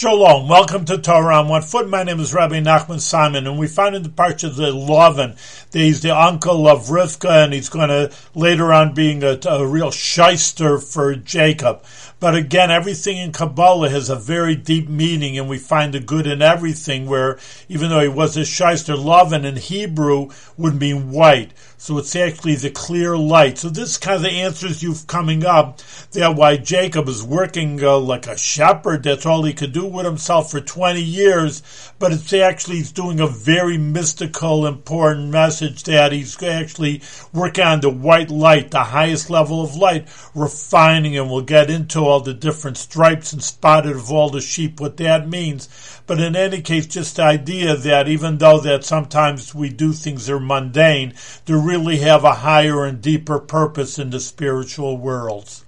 Shalom, welcome to Torah on One Foot. My name is Rabbi Nachman Simon, and we find in the Parsha the Lavan that he's the uncle of Rivka, and he's going to later on being a, a real shyster for Jacob. But again, everything in Kabbalah has a very deep meaning, and we find the good in everything. Where even though he was a shyster, Lavan in Hebrew would mean white. So it's actually the clear light. So this kind of answers you coming up that why Jacob is working uh, like a shepherd. That's all he could do with himself for 20 years. But it's actually he's doing a very mystical, important message that he's actually working on the white light, the highest level of light, refining, and we'll get into all the different stripes and spotted of all the sheep, what that means. But in any case, just the idea that even though that sometimes we do things that are mundane, they really have a higher and deeper purpose in the spiritual worlds.